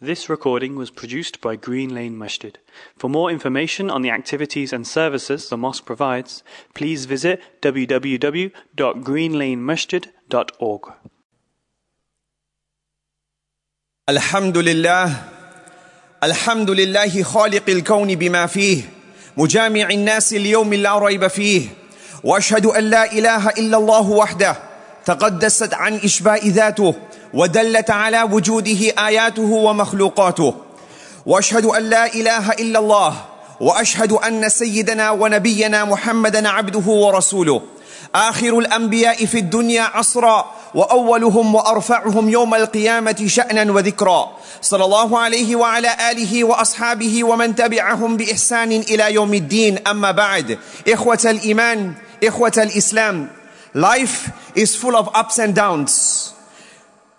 This recording was produced by Green Lane Masjid. For more information on the activities and services the mosque provides, please visit www.greenlanemasjid.org. الحمد لله الحمد لله خالق الكون بما فيه مجامع الناس اليوم لا ريب فيه واشهد ان لا اله الا الله وحده تقدست عن إشباء ذاته ودلت على وجوده آياته ومخلوقاته. وأشهد أن لا إله إلا الله وأشهد أن سيدنا ونبينا محمدا عبده ورسوله. آخر الأنبياء في الدنيا عصرا وأولهم وأرفعهم يوم القيامة شأنا وذكرا. صلى الله عليه وعلى آله وأصحابه ومن تبعهم بإحسان إلى يوم الدين. أما بعد إخوة الإيمان إخوة الإسلام life is full of ups and downs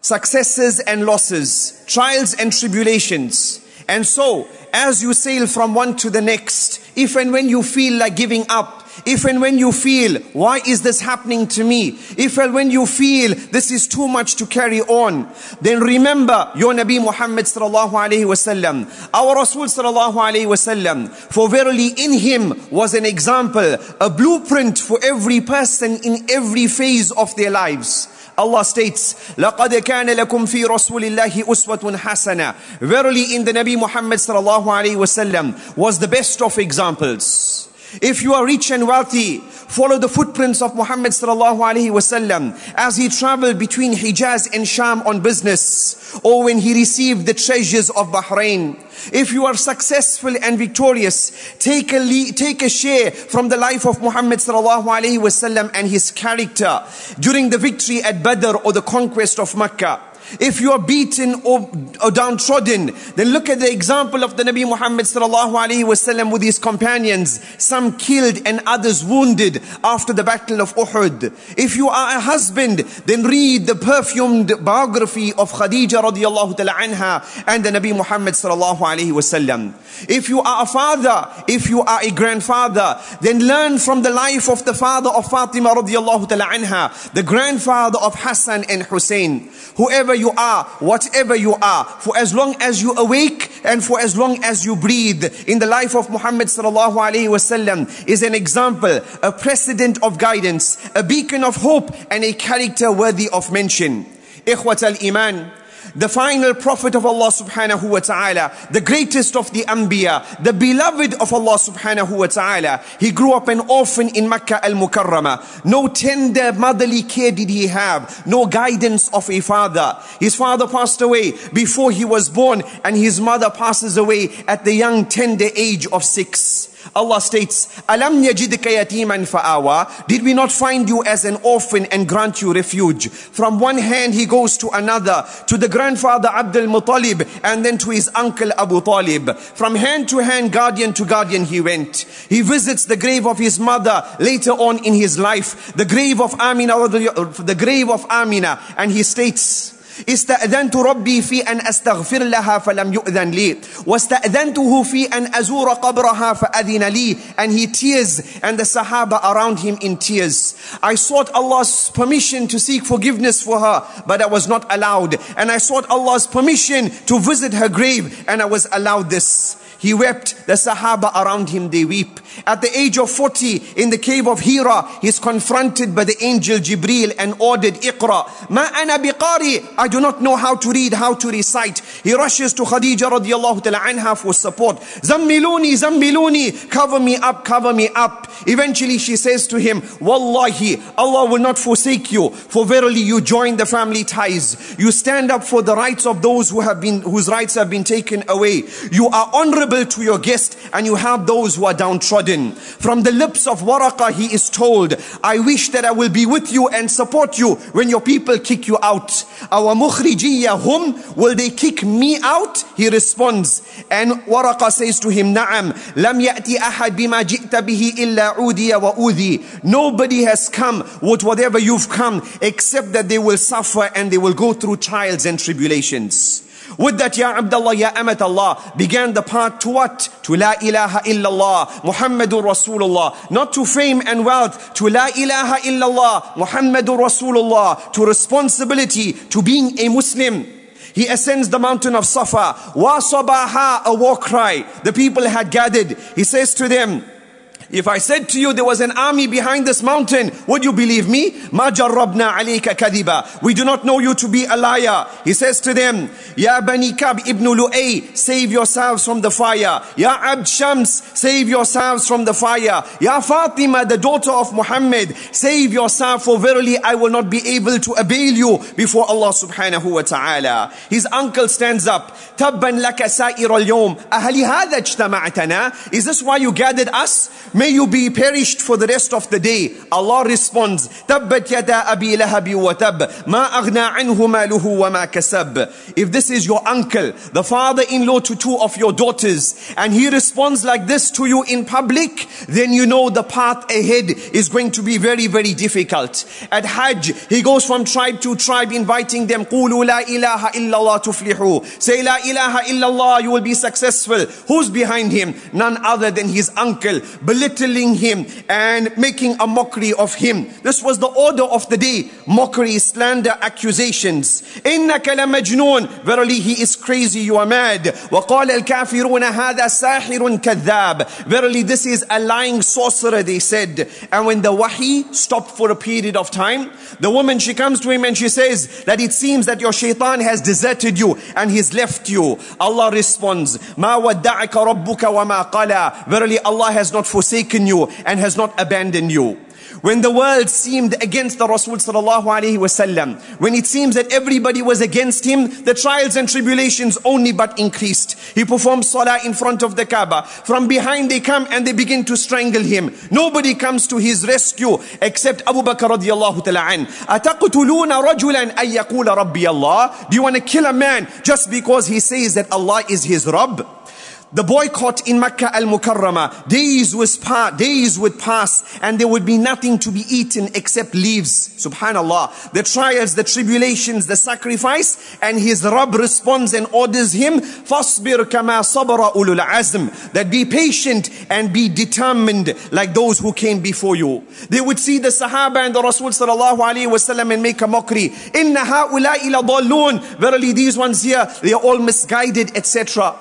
successes and losses trials and tribulations. And so as you sail from one to the next if and when you feel like giving up if and when you feel, why is this happening to me? If and when you feel this is too much to carry on, then remember your Nabi Muhammad sallallahu alayhi wasallam, our Rasul sallallahu alayhi wasallam. For verily in him was an example, a blueprint for every person in every phase of their lives. Allah states, لَقَدْ كَانَ لَكُمْ فِي رَسُولِ اللَّهِ أُسْوَةٌ حَسَنَةٌ Verily in the Nabi Muhammad sallallahu alayhi wasallam was the best of examples. If you are rich and wealthy, follow the footprints of Muhammad sallallahu alaihi wasallam as he traveled between Hijaz and Sham on business, or when he received the treasures of Bahrain. If you are successful and victorious, take a take a share from the life of Muhammad sallallahu alaihi wasallam and his character during the victory at Badr or the conquest of Mecca. If you are beaten or, or, downtrodden, then look at the example of the Nabi Muhammad sallallahu alaihi wasallam with his companions, some killed and others wounded after the battle of Uhud. If you are a husband, then read the perfumed biography of Khadija radiallahu ta'ala anha and the Nabi Muhammad sallallahu alaihi wasallam. If you are a father, if you are a grandfather, then learn from the life of the father of Fatima radiallahu ta'ala anha, the grandfather of Hassan and Hussein. Whoever you are, whatever you are, for as long as you awake and for as long as you breathe in the life of Muhammad sallallahu alaihi wasallam is an example, a precedent of guidance, a beacon of hope and a character worthy of mention. Ikhwat al-Iman, the final prophet of Allah subhanahu wa ta'ala, the greatest of the Anbiya, the beloved of Allah subhanahu wa ta'ala. He grew up an orphan in Makkah al-Mukarramah. No tender motherly care did he have, no guidance of a father. His father passed away before he was born and his mother passes away at the young tender age of six. Allah states, Alam fa'awa. Did we not find you as an orphan and grant you refuge? From one hand he goes to another, to the grandfather Abdul Muttalib and then to his uncle Abu Talib. From hand to hand, guardian to guardian he went. He visits the grave of his mother later on in his life, the grave of Amina, the grave of Amina, and he states, استأذنت ربي في أن أستغفر لها فلم يؤذن لي واستأذنته في أن أزور قبرها فأذن لي and he tears and the Sahaba around him in tears I sought Allah's permission to seek forgiveness for her but I was not allowed and I sought Allah's permission to visit her grave and I was allowed this he wept. The Sahaba around him, they weep. At the age of 40, in the cave of Hira, he's confronted by the angel Jibril and ordered, Iqra. Ma ana biqari. I do not know how to read, how to recite. He rushes to Khadija radiallahu ta'ala anha for support. Zammiluni, zammiluni. Cover me up, cover me up. Eventually she says to him, Wallahi, Allah will not forsake you. For verily you join the family ties. You stand up for the rights of those who have been, whose rights have been taken away. You are honorable to your guest and you have those who are downtrodden. From the lips of Waraqa he is told, I wish that I will be with you and support you when your people kick you out. Our mukhrijiyya hum, will they kick me out? He responds and Waraqa says to him, Na'am, lam ya'ti ahad bima ji'ta bihi illa udiya wa udhi. Nobody has come with whatever you've come except that they will suffer and they will go through trials and tribulations. With that, Ya Abdullah, Ya Amat Allah, began the path to what? To La ilaha illallah, Muhammadur Rasulullah. Not to fame and wealth, to La ilaha illallah, Muhammadur Rasulullah. To responsibility, to being a Muslim. He ascends the mountain of Safa. Wa sabaha, a war cry. The people had gathered. He says to them, if I said to you there was an army behind this mountain, would you believe me? Jarrabna alayka kadiba. We do not know you to be a liar. He says to them, Ya Bani Kab ibn Lu'ay, save yourselves from the fire. Ya Abd Shams, save yourselves from the fire. Ya Fatima, the daughter of Muhammad, save yourself for verily I will not be able to avail you before Allah subhanahu wa ta'ala. His uncle stands up. Tabban laka sa'ir al-yawm. Ahali hadha ijtama'tana. Is this why you gathered us? May you be perished for the rest of the day. Allah responds, تبت يدا أبي لهب وتب ما أغنى عنه ماله وما كسب. If this is your uncle, the father-in-law to two of your daughters, and he responds like this to you in public, then you know the path ahead is going to be very, very difficult. At Hajj, he goes from tribe to tribe inviting them, قولوا لا إله إلا الله تفلحوا. Say la ilaha illallah, you will be successful. Who's behind him? None other than his uncle belittling him and making a mockery of him. This was the order of the day. Mockery, slander, accusations. إِنَّكَ لَمَجْنُونَ Verily he is crazy, you are mad. وَقَالَ الْكَافِرُونَ هَذَا سَاحِرٌ كَذَّابٌ Verily this is a lying sorcerer, they said. And when the wahi stopped for a period of time, the woman, she comes to him and she says that it seems that your shaitan has deserted you and he's left you. Allah responds, مَا وَدَّعَكَ رَبُّكَ وَمَا قَلَى Verily Allah has not forsaken you and has not abandoned you. When the world seemed against the Rasul sallallahu alaihi wasallam, when it seems that everybody was against him, the trials and tribulations only but increased. He performed salah in front of the Kaaba. From behind they come and they begin to strangle him. Nobody comes to his rescue except Abu Bakr radiallahu ta'ala an. أَتَقْتُلُونَ رَجُلًا أَن يَقُولَ رَبِّيَ اللَّهِ Do you want to kill a man just because he says that Allah is his Rabb? The boycott in Mecca al-Mukarramah, days was pa- days would pass and there would be nothing to be eaten except leaves. Subhanallah. The trials, the tribulations, the sacrifice, and his Rabb responds and orders him, فَاصْبِرْ كَمَا صَبَرَ أُولُو الْعَزْمِ That be patient and be determined like those who came before you. They would see the Sahaba and the Rasul sallallahu alayhi wasallam and make a mockery. إِنَّ هَؤُلَاءِ لَضَالُونَ Verily these ones here, they are all misguided, etc.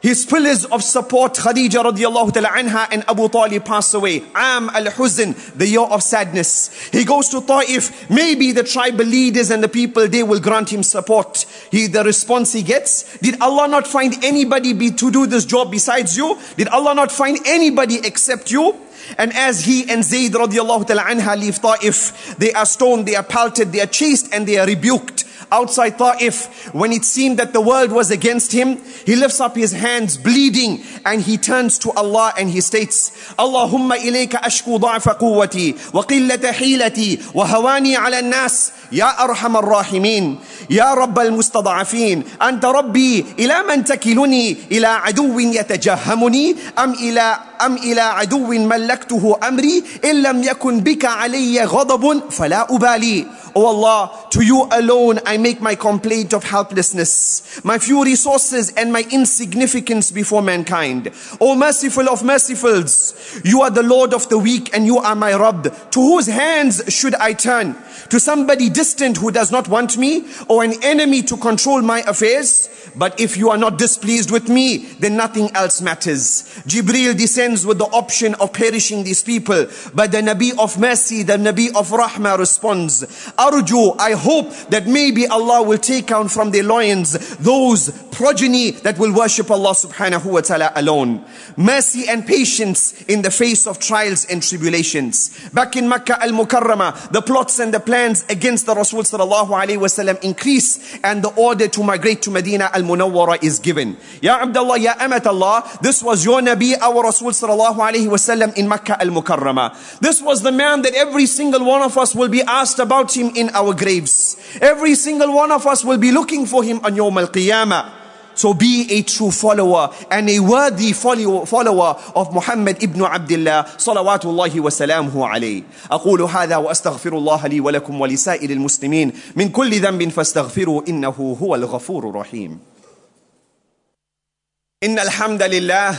His pillars of support, Khadija radiallahu ta'ala anha and Abu Talib pass away. Am al-Huzn, the year of sadness. He goes to Ta'if. Maybe the tribal leaders and the people, they will grant him support. He, the response he gets, did Allah not find anybody be, to do this job besides you? Did Allah not find anybody except you? And as he and Zayd radiallahu ta'ala anha leave Ta'if, they are stoned, they are pelted, they are chased and they are rebuked outside Ta'if, when it seemed that the world was against him, he lifts up his hands bleeding and he turns to Allah and he states, Allahumma ilayka ashku da'fa quwwati wa qillata hilati wa hawani ala nas ya arhamar rahimin ya rabbal mustada'afin anta rabbi ila man takiluni ila aduwin yatajahamuni am ila am ila aduwin mallaktuhu amri in lam yakun bika alayya ghadabun fala ubali. O Allah, to you alone I make my complaint of helplessness, my few resources and my insignificance before mankind. O merciful of mercifuls, you are the Lord of the weak and you are my Rabb. To whose hands should I turn? To somebody distant who does not want me or an enemy to control my affairs? But if you are not displeased with me, then nothing else matters. Jibril descends with the option of perishing these people. But the Nabi of mercy, the Nabi of rahmah responds, Arju, I hope that maybe Allah will take out from their loins those progeny that will worship Allah subhanahu wa ta'ala alone. Mercy and patience in the face of trials and tribulations. Back in Makkah al-Mukarramah, the plots and the plans against the Rasul sallallahu alayhi wasallam increase and the order to migrate to Medina al-Munawwara is given. Ya Abdullah, Ya Amat Allah, this was your Nabi, our Rasul sallallahu alayhi wasallam in Makkah al-Mukarramah. This was the man that every single one of us will be asked about him in our graves. Every single one of us will be looking for him on Yawm al-Qiyamah. So be a true follower and a worthy follower of Muhammad ibn Abdullah صلوات الله وسلامه عليه أقول هذا وأستغفر الله لي ولكم ولسائر المسلمين من كل ذنب فاستغفروا إنه هو الغفور الرحيم إن الحمد لله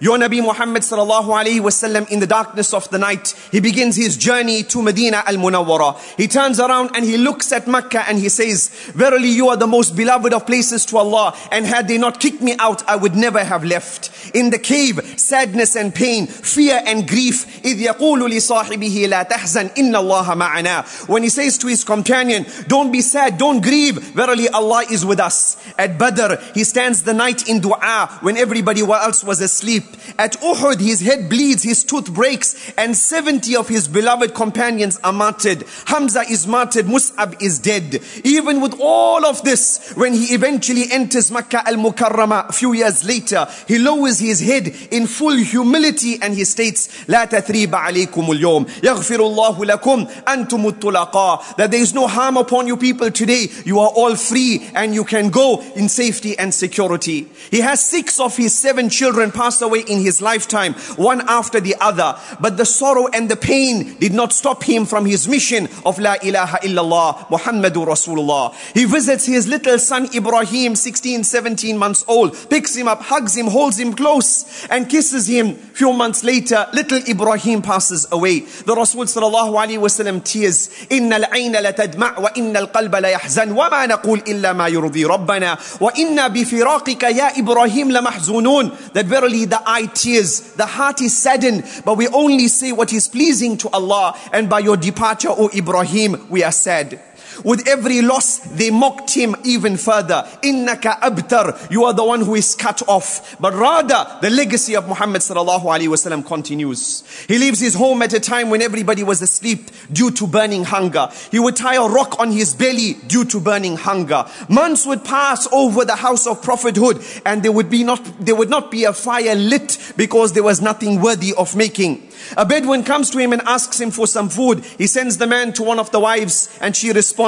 Your Nabi Muhammad sallallahu alayhi wasallam in the darkness of the night, he begins his journey to Medina al-Munawwara. He turns around and he looks at Mecca and he says, Verily you are the most beloved of places to Allah and had they not kicked me out, I would never have left. In the cave, sadness and pain, fear and grief. إِذْ يَقُولُ لِصَاحِبِهِ لَا تَحْزَنْ إِنَّ اللَّهَ مَعَنَا When he says to his companion, don't be sad, don't grieve, verily Allah is with us. At Badr, he stands the night in dua when everybody else was asleep. At Uhud, his head bleeds, his tooth breaks, and 70 of his beloved companions are martyred. Hamza is martyred, Mus'ab is dead. Even with all of this, when he eventually enters Makkah al-Mukarramah a few years later, he lowers his head in full humility and he states, لا تثريب عليكم اليوم يغفر الله لكم أنتم الطلقاء That there is no harm upon you people today. You are all free and you can go in safety and security. He has six of his seven children passed away in his lifetime, one after the other. But the sorrow and the pain did not stop him from his mission of La ilaha illallah Muhammadur Rasulullah. He visits his little son Ibrahim, 16, 17 months old, picks him up, hugs him, holds him close, and kisses him. Few months later, little Ibrahim passes away. The Rasul sallallahu alayhi wasallam tears. إن العين لتدمع وإن القلب ليحزن وما نقول إلا ما يرضي ربنا وإنا بفراقك يا إبراهيم لمحزونون That verily the eye tears, the heart is saddened, but we only say what is pleasing to Allah. And by your departure, O Ibrahim, we are sad. With every loss, they mocked him even further. Innaka abtar, you are the one who is cut off. But rather, the legacy of Muhammad sallallahu alaihi wasallam continues. He leaves his home at a time when everybody was asleep due to burning hunger. He would tie a rock on his belly due to burning hunger. Months would pass over the house of prophethood and there would be not, there would not be a fire lit because there was nothing worthy of making. A Bedouin comes to him and asks him for some food. He sends the man to one of the wives and she responds,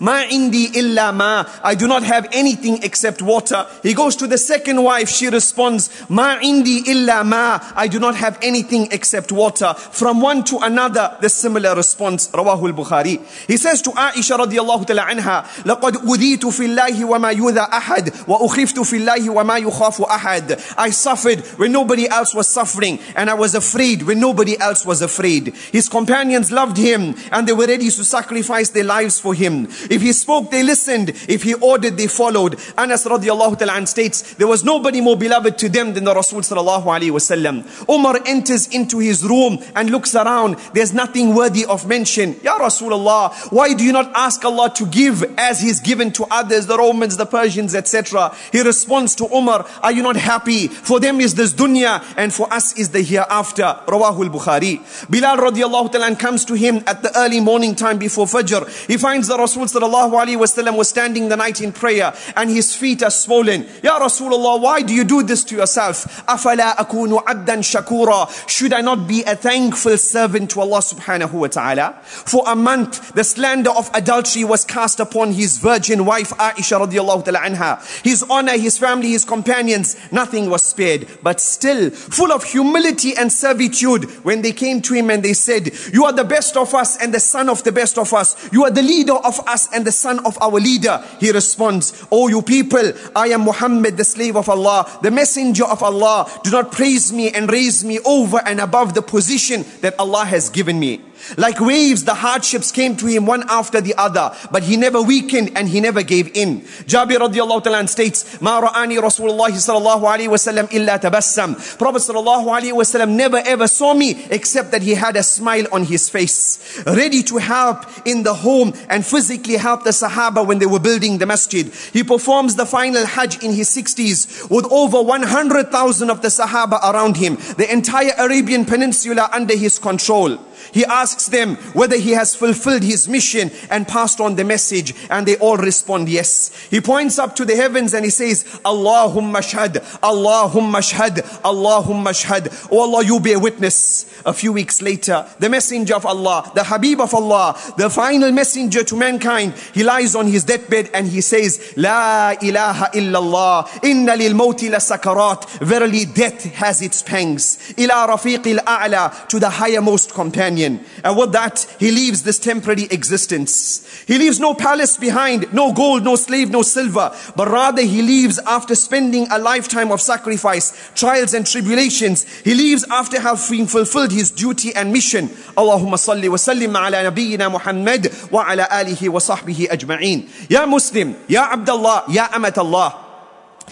Ma indi illa ma. I do not have anything except water. He goes to the second wife. She responds, Ma indi illa ma. I do not have anything except water. From one to another, the similar response. Rawahul Bukhari. He says to Aisha radiallahu ta'ala anha, لقد أذيت في الله وما يذى أحد وأخفت في الله وما يخاف أحد. I suffered when nobody else was suffering and I was afraid when nobody Nobody else was afraid. His companions loved him and they were ready to sacrifice their lives for him. If he spoke, they listened. If he ordered, they followed. Anas radiallahu ta'ala states, there was nobody more beloved to them than the Rasul sallallahu alayhi wasallam. Umar enters into his room and looks around. There's nothing worthy of mention. Ya Rasulullah, why do you not ask Allah to give as He's given to others, the Romans, the Persians, etc.? He responds to Umar, are you not happy? For them is this dunya and for us is the hereafter. Rawahul al-Bukhari. Bilal radiallahu ta'ala comes to him at the early morning time before Fajr. He finds the Rasulullah sallallahu was standing the night in prayer and his feet are swollen. Ya Rasulullah, why do you do this to yourself? Afala akunu abdan shakura. Should I not be a thankful servant to Allah subhanahu wa ta'ala? For a month, the slander of adultery was cast upon his virgin wife Aisha radiallahu ta'ala anha. His honor, his family, his companions, nothing was spared. But still, full of humility and servitude, when they came to him and they said, you are the best of us and the son of the best of us. You are the leader of us and the son of our leader. He responds, Oh, you people, I am Muhammad, the slave of Allah, the messenger of Allah. Do not praise me and raise me over and above the position that Allah has given me. Like waves, the hardships came to him one after the other, but he never weakened and he never gave in. Jabir radiallahu ta'ala states, ما رآني رسول الله صلى الله عليه وسلم إلا تبسم. Prophet صلى الله عليه وسلم never ever saw me except that he had a smile on his face, ready to help in the home and physically help the Sahaba when they were building the masjid. He performs the final Hajj in his 60s with over 100,000 of the Sahaba around him, the entire Arabian Peninsula under his control. He asks them whether he has fulfilled his mission and passed on the message and they all respond yes. He points up to the heavens and he says, Allahumma shahad, Allahumma shahad, Allahumma shahad. Oh Allah, you bear witness. A few weeks later, the messenger of Allah, the Habib of Allah, the final messenger to mankind, he lies on his deathbed and he says, La ilaha illallah, inna lil mawti la sakarat. Verily death has its pangs. Ila rafiq al a'la, to the highermost companion. And with that, he leaves this temporary existence. He leaves no palace behind, no gold, no slave, no silver, but rather he leaves after spending a lifetime of sacrifice, trials and tribulations. He leaves after having fulfilled his duty and mission. Allahumma salli wa sallim ala nabiyyina Muhammad wa ala alihi wa sahbihi ajma'in. Ya Muslim, Ya Abdullah, Ya Amat Allah.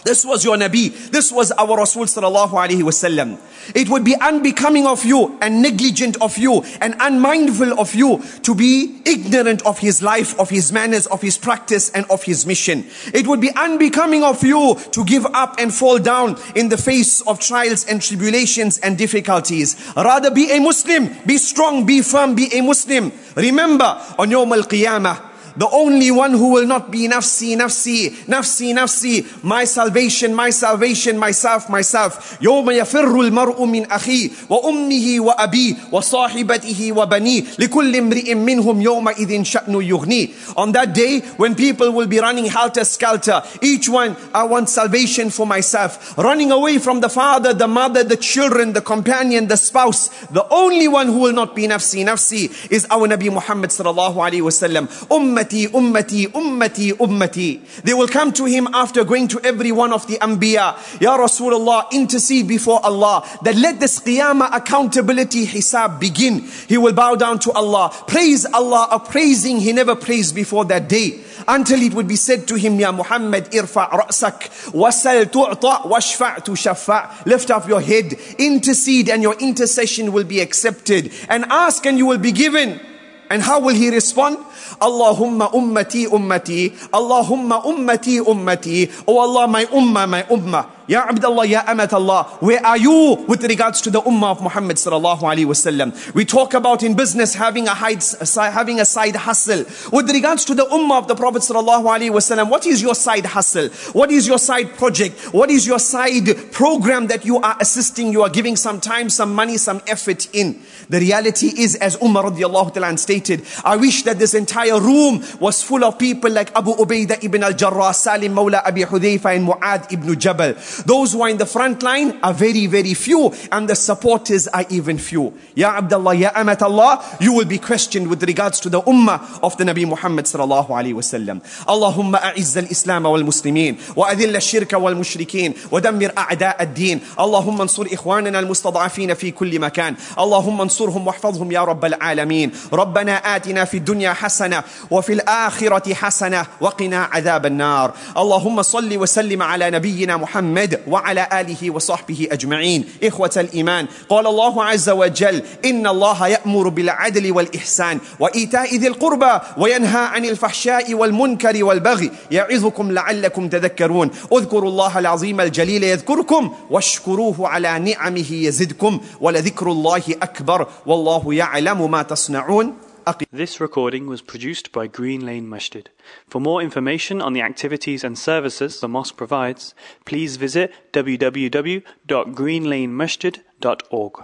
This was your Nabi. This was our Rasul sallallahu wasallam. It would be unbecoming of you and negligent of you and unmindful of you to be ignorant of his life, of his manners, of his practice and of his mission. It would be unbecoming of you to give up and fall down in the face of trials and tribulations and difficulties. Rather be a Muslim, be strong, be firm, be a Muslim. Remember on Yawm al-Qiyamah, the only one who will not be nafsi, nafsi, nafsi, nafsi, my salvation, my salvation, myself, myself. يوم يفر المرء من أخيه وأمه وأبيه وصاحبته وبنيه لكل امرئ منهم يومئذ شأن يغنيه. On that day when people will be running helter skelter, each one, I want salvation for myself. Running away from the father, the mother, the children, the companion, the spouse. The only one who will not be nafsi, nafsi is our Nabi Muhammad sallallahu alayhi wasallam. Ummati, ummati, ummati, ummati. They will come to him after going to every one of the Anbiya. Ya Rasulullah, intercede before Allah that let this Qiyamah accountability hisab begin. He will bow down to Allah. Praise Allah, a praising he never praised before that day. Until it would be said to him, Ya Muhammad, irfa ra'sak, wasal tu'ta, washfa' tu shafa' Lift up your head, intercede and your intercession will be accepted. And ask and you will be given. And how will he respond? Allahumma ummati ummati. Allahumma ummati ummati. Oh Allah, my ummah, my ummah. Ya Abdullah, Ya Amat Allah, where are you with regards to the Ummah of Muhammad sallallahu alaihi wasallam? We talk about in business having a, hide, having a side hustle. With regards to the Ummah of the Prophet sallallahu alaihi wasallam, what is your side hustle? What is your side project? What is your side program that you are assisting? You are giving some time, some money, some effort in. The reality is, as Umar radiallahu ta'ala stated, I wish that this entire room was full of people like Abu Ubaidah ibn al-Jarrah, Salim Mawla Abi Hudayfa and Mu'ad ibn Jabal. Those who are in the front line are very, very few and the supporters are even few. Ya Abdullah, Ya Amat Allah, you will be questioned with regards to the ummah of the Nabi Muhammad sallallahu alayhi wa sallam. Allahumma a'izz al-Islam wal-Muslimin wa dammir a'da' ad-din. Allahumma ansur ikhwanana al-mustad'afin fi kulli makan. Allahumma انصرهم واحفظهم يا رب العالمين. ربنا آتنا في الدنيا حسنة وفي الآخرة حسنة وقنا عذاب النار. اللهم صل وسلم على نبينا محمد وعلى آله وصحبه أجمعين. إخوة الإيمان قال الله عز وجل إن الله يأمر بالعدل والإحسان وإيتاء ذي القربى وينهى عن الفحشاء والمنكر والبغي. يعظكم لعلكم تذكرون. اذكروا الله العظيم الجليل يذكركم واشكروه على نعمه يزدكم ولذكر الله أكبر. Wallahu ya'lamu ma tasna'un. This recording was produced by Green Lane Masjid. For more information on the activities and services the mosque provides, please visit www.greenlanemasjid.org.